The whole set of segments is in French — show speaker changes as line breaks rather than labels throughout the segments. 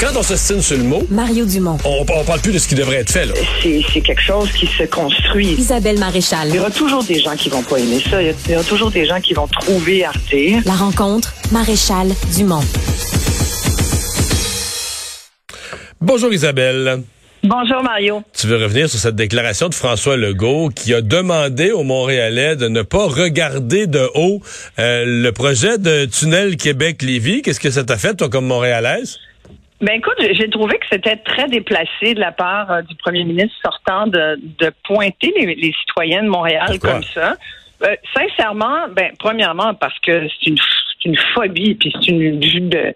Quand on se signe sur le mot,
Mario Dumont.
on, on parle plus de ce qui devrait être fait. Là.
C'est c'est quelque chose qui se construit.
Isabelle Maréchal.
Il y aura toujours des gens qui vont pas aimer ça. Il y aura toujours des gens qui vont trouver à redire.
La rencontre, Maréchal Dumont.
Bonjour Isabelle.
Bonjour Mario.
Tu veux revenir sur cette déclaration de François Legault qui a demandé aux Montréalais de ne pas regarder de haut euh, le projet de tunnel Québec-Lévis. Qu'est-ce que ça t'a fait, toi, comme Montréalaise?
Ben écoute, j'ai trouvé que c'était très déplacé de la part euh, du premier ministre sortant de, de pointer les, les citoyens de Montréal
Pourquoi?
comme ça. Euh, sincèrement, ben premièrement parce que c'est une c'est une phobie puis c'est une vue de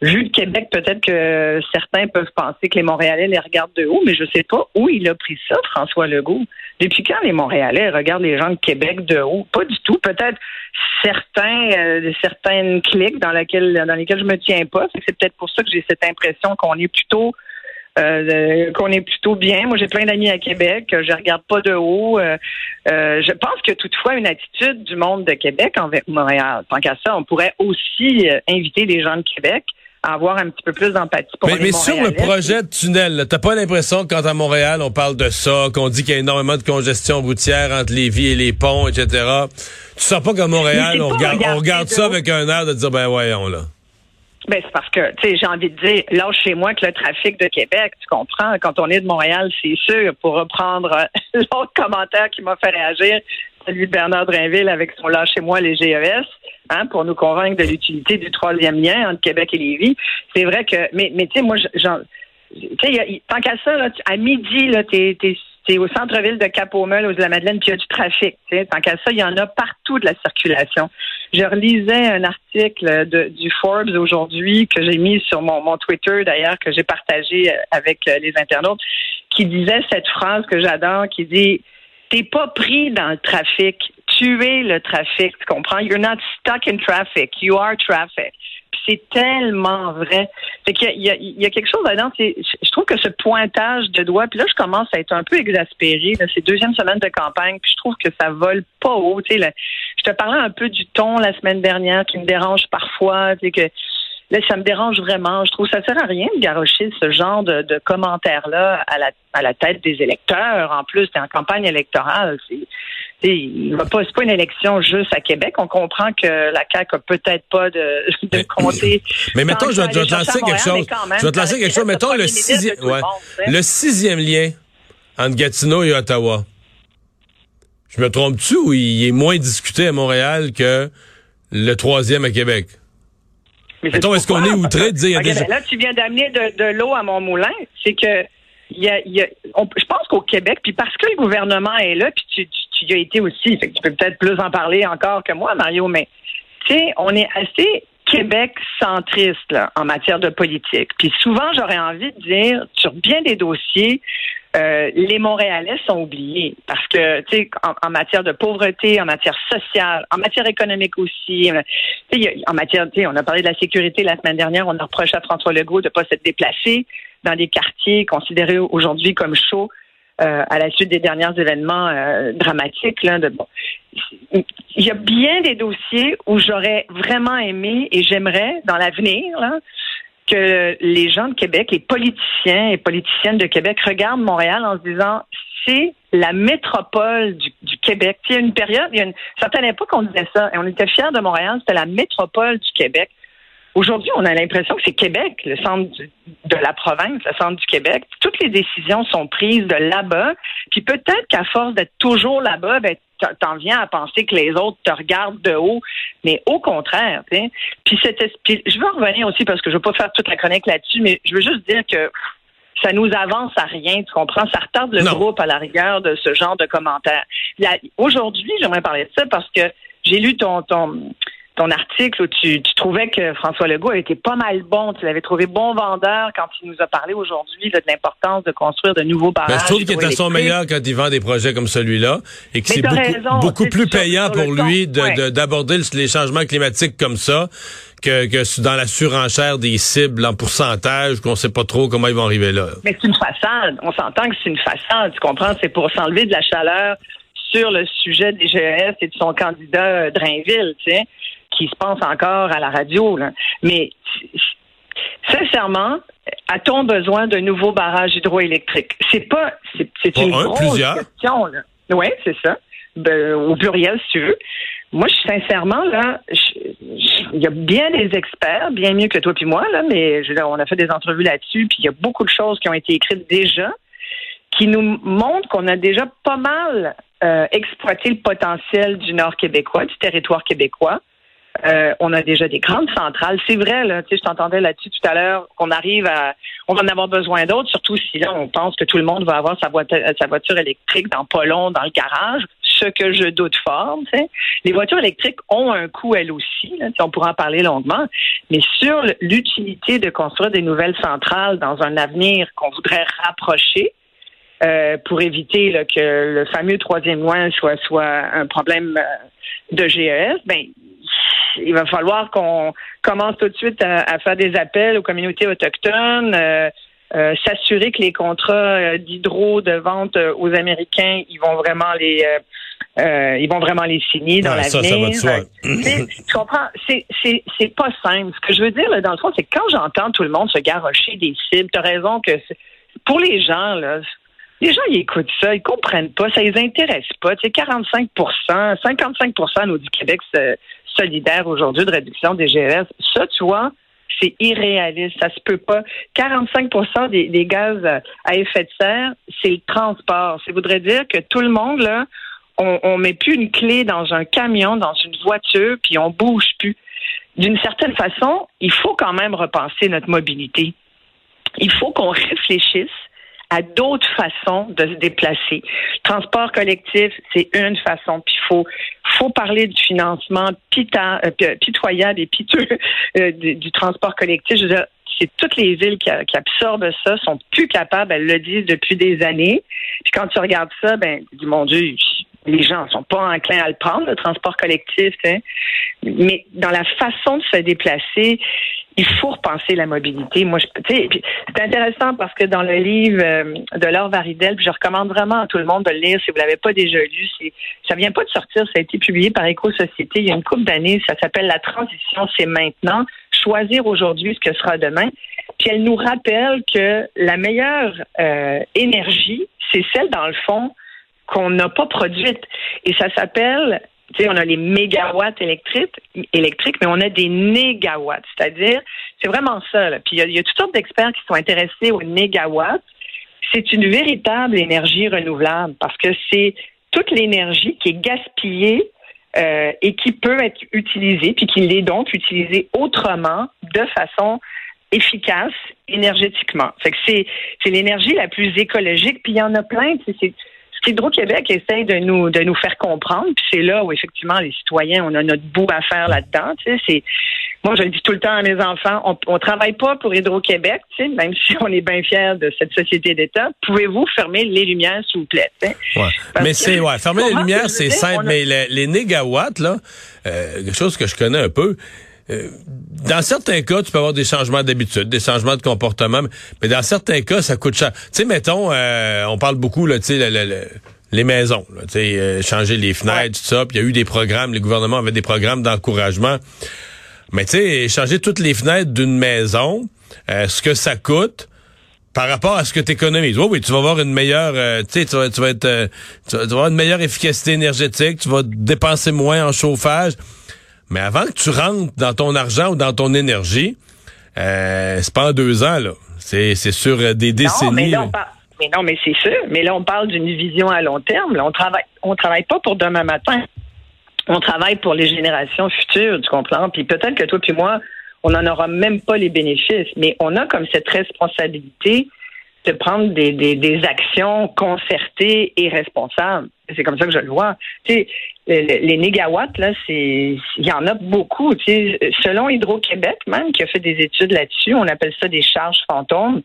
vue de Québec. Peut-être que certains peuvent penser que les Montréalais les regardent de haut, mais je sais pas où il a pris ça, François Legault. Depuis quand les Montréalais regardent les gens de Québec de haut? Pas du tout. Peut-être certains euh, certaines cliques dans lesquelles dans lesquelles je me tiens pas. C'est peut-être pour ça que j'ai cette impression qu'on est plutôt euh, qu'on est plutôt bien. Moi, j'ai plein d'amis à Québec. euh, Je regarde pas de haut. Euh, euh, je pense que toutefois une attitude du monde de Québec envers Montréal. Tant qu'à ça, on pourrait aussi euh, inviter les gens de Québec avoir un petit peu plus d'empathie pour
Mais, mais sur le projet de tunnel, t'as pas l'impression que quand à Montréal, on parle de ça, qu'on dit qu'il y a énormément de congestion routière entre Lévis et les ponts, etc. Tu sens pas qu'à Montréal, on
pas
regarde, on regarde
de
ça avec un air de dire, ben voyons, là.
Ben, c'est parce que, tu sais, j'ai envie de dire, là, chez moi, que le trafic de Québec, tu comprends, quand on est de Montréal, c'est sûr, pour reprendre euh, l'autre commentaire qui m'a fait réagir, celui de Bernard Drinville avec son là chez moi, les GES, hein, pour nous convaincre de l'utilité du troisième lien entre Québec et Lévis. C'est vrai que, mais, mais tu sais, moi, j'en, tu sais, tant qu'à ça, là, à midi, là, t'es, t'es, au centre-ville de Cap-aux-Meules, aux Îles-de-la-Madeleine, puis il y a du trafic. tu sais. Tant qu'à ça, il y en a partout de la circulation. Je relisais un article de, du Forbes aujourd'hui que j'ai mis sur mon, mon Twitter, d'ailleurs, que j'ai partagé euh, avec euh, les internautes, qui disait cette phrase que j'adore, qui dit T'es pas pris dans le trafic, tu es le trafic, tu comprends? You're not stuck in traffic, you are traffic. C'est tellement vrai. Fait qu'il y y, y a quelque chose là-dedans. Je trouve que ce pointage de doigt, puis là, je commence à être un peu exaspérée. là, C'est deuxième semaine de campagne, puis je trouve que ça vole pas haut. Là. je te parlais un peu du ton la semaine dernière qui me dérange parfois. Que Là, ça me dérange vraiment. Je trouve que ça sert à rien de garrocher ce genre de, de commentaires-là à la, à la tête des électeurs. En plus, c'est en campagne électorale. C'est, il va pas, c'est pas une élection juste à Québec. On comprend que la CAQ a peut-être pas de, de
Mais-
comté.
Mais mettons, je vais, te lancer quelque chose. Je vais te lancer quelque chose. Mettons le sixième, ouais,
monde,
le sixième lien entre Gatineau et Ottawa. Je me trompe-tu ou il est moins discuté à Montréal que le troisième à Québec?
Mais
Mettons, est-ce qu'on est outré de dire,
ben là, tu viens d'amener de, de l'eau à mon moulin. C'est que il y a, il y a- on- je pense qu'au Québec, puis parce que le gouvernement est là, puis tu, tu, tu y as été aussi, fait que tu peux peut-être plus en parler encore que moi, Mario, mais tu sais, on est assez Québec centriste là, en matière de politique. Puis souvent, j'aurais envie de dire, sur bien des dossiers, euh, les Montréalais sont oubliés parce que, tu sais, en, matière de pauvreté, en matière sociale, en matière économique aussi, euh, en matière, tu sais, on a parlé de la sécurité la semaine dernière, on a reproché à François Legault de ne pas s'être déplacé dans des quartiers considérés aujourd'hui comme chauds euh, à la suite des derniers événements euh, dramatiques. Là, de, bon. Il y a bien des dossiers où j'aurais vraiment aimé et j'aimerais, dans l'avenir, que les gens de Québec, les politiciens et politiciennes de Québec regardent Montréal en se disant c'est la métropole du, Québec. Il y a une période, il y a une certaine époque, on disait ça, et on était fiers de Montréal, c'était la métropole du Québec. Aujourd'hui, on a l'impression que c'est Québec, le centre de la province, le centre du Québec. Toutes les décisions sont prises de là-bas. Puis peut-être qu'à force d'être toujours là-bas, ben, t'en- viens à penser que les autres te regardent de haut. Mais au contraire, tu sais. Puis, cette es- puis je veux revenir aussi parce que je veux pas faire toute la chronique là-dessus, mais je veux juste dire que ça nous avance à rien, tu comprends? Ça retarde le
Non.
groupe à la rigueur de ce genre de commentaires. Aujourd'hui, j'aimerais parler de ça parce que j'ai lu ton, ton, ton article où tu, tu trouvais que François Legault a été pas mal bon. Tu l'avais trouvé bon vendeur quand il nous a parlé aujourd'hui de l'importance de construire de nouveaux barrages.
Ben, je trouve qu'il est à son meilleur quand il vend des projets comme celui-là et que c'est beaucoup,
raison,
beaucoup plus payant pour lui
ouais.
d'aborder le- les changements climatiques comme ça que, que dans la surenchère des cibles en pourcentage qu'on sait pas trop comment ils vont arriver là.
Mais c'est une façade. On s'entend que c'est une façade. Tu comprends? C'est pour s'enlever de la chaleur sur le sujet des GES et de son candidat euh, Drainville, tu sais, qui se pense encore à la radio. Là. Mais sincèrement, a-t-on besoin de nouveaux barrages hydroélectriques? C'est pas, c'est une grosse question. Oui, c'est ça. Ben, au pluriel, si tu veux. Moi, je, sincèrement, là, il y a bien des experts, bien mieux que toi puis moi, là, mais je, on a fait des entrevues là-dessus, puis il y a beaucoup de choses qui ont été écrites déjà qui nous montrent qu'on a déjà pas mal euh, exploité le potentiel du Nord québécois, du territoire québécois. Euh, on a déjà des grandes centrales. C'est vrai, là, je t'entendais là-dessus tout à l'heure, qu'on arrive à, on va en avoir besoin d'autres, surtout si là, on pense que tout le monde va avoir sa voiture, sa voiture électrique dans pas long, dans le garage, ce que je doute fort. Les voitures électriques ont un coût, elles aussi, là, on pourra en parler longuement, mais sur l'utilité de construire des nouvelles centrales dans un avenir qu'on voudrait rapprocher, euh, pour éviter là, que le fameux troisième lien soit, soit un problème euh, de GES, ben, il va falloir qu'on commence tout de suite à, faire des appels aux communautés autochtones, euh, euh, s'assurer que les contrats euh, d'hydro de vente aux Américains, ils vont vraiment les ils vont vraiment les signer dans l'avenir. Tu comprends? C'est, c'est, c'est pas simple. Ce que je veux dire, là, dans le fond, c'est que quand j'entends tout le monde se garrocher des cibles, tu as raison que pour les gens, là, les gens, ils écoutent ça, ils comprennent pas, ça les intéresse pas. Tu sais, 45% 55% nous dit Québec solidaire aujourd'hui de réduction des GES. Ça, tu vois, c'est irréaliste. Ça se peut pas. 45 des, des, gaz à effet de serre, c'est le transport. Ça voudrait dire que tout le monde, là, on, on met plus une clé dans un camion, dans une voiture, puis on bouge plus. D'une certaine façon, il faut quand même repenser notre mobilité. Il faut qu'on réfléchisse à d'autres façons de se déplacer. Transport collectif, c'est une façon. Puis faut, faut parler du financement euh, pitoyable et piteux euh, du, transport collectif. Je veux dire, c'est toutes les villes qui, absorbent ça sont plus capables, elles le disent depuis des années. Puis quand tu regardes ça, ben, du mon Dieu, les gens sont pas enclins à le prendre, le transport collectif. Mais dans la façon de se déplacer, il faut repenser la mobilité. Moi, je, c'est intéressant parce que dans le livre euh, de Laure Varidel, puis je recommande vraiment à tout le monde de le lire si vous l'avez pas déjà lu. C'est, ça vient pas de sortir, ça a été publié par Éco-Société il y a une couple d'années. Ça s'appelle La transition, c'est maintenant. Choisir aujourd'hui ce que sera demain. Puis elle nous rappelle que la meilleure euh, énergie, c'est celle dans le fond qu'on n'a pas produite. Et ça s'appelle tu sais, on a les mégawatts électriques, mais on a des négawatts. C'est-à-dire, c'est vraiment ça. Là. Puis il y, a toutes sortes d'experts qui sont intéressés aux négawatts. C'est une véritable énergie renouvelable parce que c'est toute l'énergie qui est gaspillée euh, et qui peut être utilisée, puis qui l'est donc utilisée autrement, de façon efficace énergétiquement. Fait que c'est, l'énergie la plus écologique, puis il y en a plein. Hydro-Québec essaie de nous de nous faire comprendre, puis c'est là où effectivement les citoyens, on a notre bout à faire là-dedans. Tu sais, c'est moi je le dis tout le temps à mes enfants, on, on travaille pas pour Hydro-Québec, tu sais, même si on est bien fiers de cette société d'État. Pouvez-vous fermer les lumières, s'il vous plaît
ouais. Mais c'est ouais, fermer les lumières, c'est simple, mais les, négawatts là, euh, quelque chose que je connais un peu. Euh, dans certains cas, tu peux avoir des changements d'habitude, des changements de comportement, mais dans certains cas, ça coûte cher. Tu sais, mettons, euh, on parle beaucoup, là, tu sais, les maisons, tu sais, euh, changer les fenêtres, tout ça. Puis il y a eu des programmes, les gouvernements avaient des programmes d'encouragement. Mais tu sais, changer toutes les fenêtres d'une maison, ce que ça coûte par rapport à ce que tu économises. Oui, oui, tu vas avoir une meilleure, tu sais, tu vas, tu vas être, tu vas avoir une meilleure efficacité énergétique, tu vas dépenser moins en chauffage. Mais avant que tu rentres dans ton argent ou dans ton énergie, euh, c'est pas en deux ans, là. C'est, sur euh, des décennies.
Non, mais, non, mais c'est sûr. Mais là, on parle d'une vision à long terme. Là, on travaille, on travaille pas pour demain matin. On travaille pour les générations futures, tu comprends? Puis peut-être que toi puis moi, on n'en aura même pas les bénéfices, mais on a comme cette responsabilité de prendre des, des, actions concertées et responsables. C'est comme ça que je le vois. Tu sais, les, négawatts, là, c'est il y en a beaucoup. Tu sais, selon Hydro-Québec, même, qui a fait des études là-dessus, on appelle ça des charges fantômes.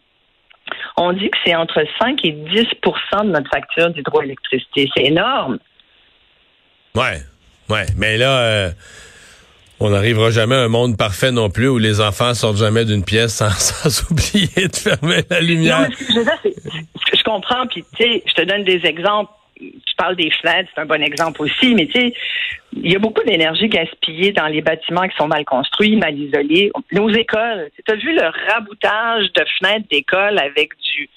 On dit que c'est entre 5 et 10% de notre facture d'hydroélectricité. C'est énorme.
Ouais, ouais. Mais là, euh, on n'arrivera jamais à un monde parfait non plus où les enfants sortent jamais d'une pièce sans, oublier de fermer la lumière.
Je, comprends, puis tu sais, je te donne des exemples je parle des fenêtres, c'est un bon exemple aussi, mais tu sais, il y a beaucoup d'énergie gaspillée dans les bâtiments qui sont mal construits, mal isolés. Nos écoles, tu as vu le raboutage de fenêtres d'école avec du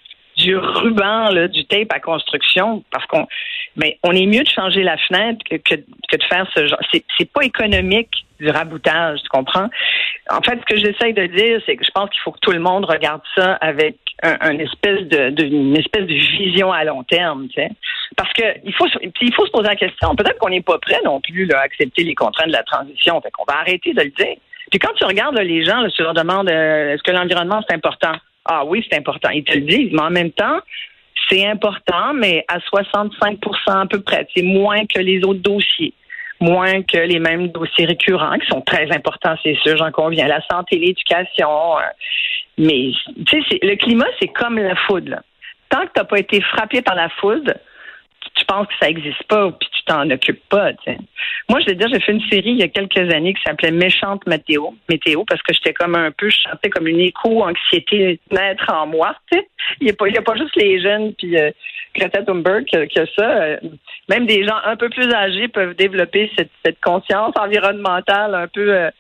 du ruban, là, du tape à construction, parce qu'on on est mieux de changer la fenêtre que, de faire ce genre. C'est, pas économique du raboutage, tu comprends? En fait, ce que j'essaye de dire, c'est que je pense qu'il faut que tout le monde regarde ça avec un, espèce de, une espèce de vision à long terme, tu sais. Parce que il faut, il faut se poser la question. Peut-être qu'on n'est pas prêt non plus à accepter les contraintes de la transition. Fait qu'on va arrêter de le dire. Puis quand tu regardes les gens, tu leur demandes euh, est-ce que l'environnement c'est important? Ah oui, c'est important. Ils te le disent, mais en même temps, c'est important, mais à 65% à peu près. C'est moins que les autres dossiers moins que les mêmes dossiers récurrents qui sont très importants, c'est sûr, j'en conviens. La santé, l'éducation. Euh, mais tu sais, le climat, c'est comme la foudre. Tant que tu n'as pas été frappé par la foudre, tu penses que ça n'existe pas, puis tu t'en occupes pas. Moi, je vais dire, j'ai fait une série il y a quelques années qui s'appelait Méchante météo, météo, parce que j'étais comme un peu, je sentais comme une éco-anxiété naître en moi. Il n'y a, pas, a pas juste les jeunes, puis euh, Greta Thunberg qui, a ça. Euh, même des gens un peu plus âgés peuvent développer cette, cette conscience environnementale un peu. Euh,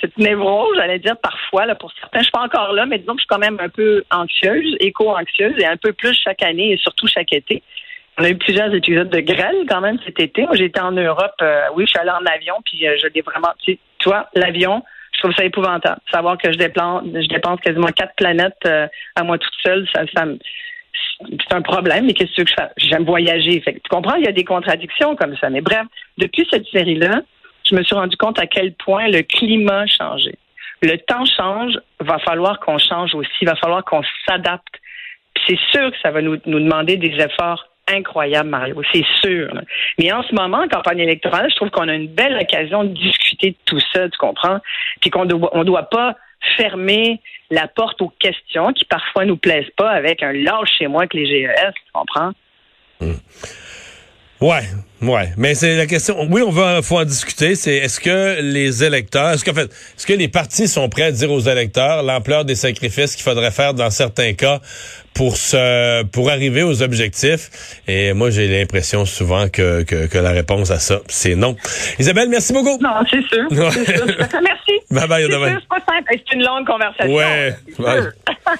cette névrose, j'allais dire parfois, là, pour certains. Je suis pas encore là, mais disons que je suis quand même un peu anxieuse, éco-anxieuse, et un peu plus chaque année et surtout chaque été. On a eu plusieurs épisodes de grêle quand même cet été. Moi, j'étais en Europe. Euh, oui, je suis allée en avion, puis euh, je l'ai vraiment. Tu vois, l'avion, je trouve ça épouvantable. Savoir que je dépense, je dépense quasiment quatre planètes euh, à moi toute seule, ça, ça c'est un problème. Mais qu'est-ce que je fais J'aime voyager. Fait, tu comprends Il y a des contradictions comme ça. Mais bref, depuis cette série-là, je me suis rendu compte à quel point le climat a changé. Le temps change, va falloir qu'on change aussi, va falloir qu'on s'adapte. C'est sûr que ça va nous, nous demander des efforts incroyable, Mario, c'est sûr. Mais en ce moment, en campagne électorale, je trouve qu'on a une belle occasion de discuter de tout ça, tu comprends? Puis qu'on doit, doit pas fermer la porte aux questions qui parfois nous plaisent pas avec un lâche chez moi que les GES, tu comprends?
Mmh. Ouais, ouais, mais c'est la question. Oui, on va faut en discuter. C'est est-ce que les électeurs, est-ce qu'en fait, est-ce que les partis sont prêts à dire aux électeurs l'ampleur des sacrifices qu'il faudrait faire dans certains cas pour se pour arriver aux objectifs? Et moi, j'ai l'impression souvent que, que, que la réponse à ça, c'est non. Isabelle, merci beaucoup.
Non, c'est sûr. Sûr. Merci.
Bye bye.
C'est pas simple. C'est une longue conversation.
Ouais.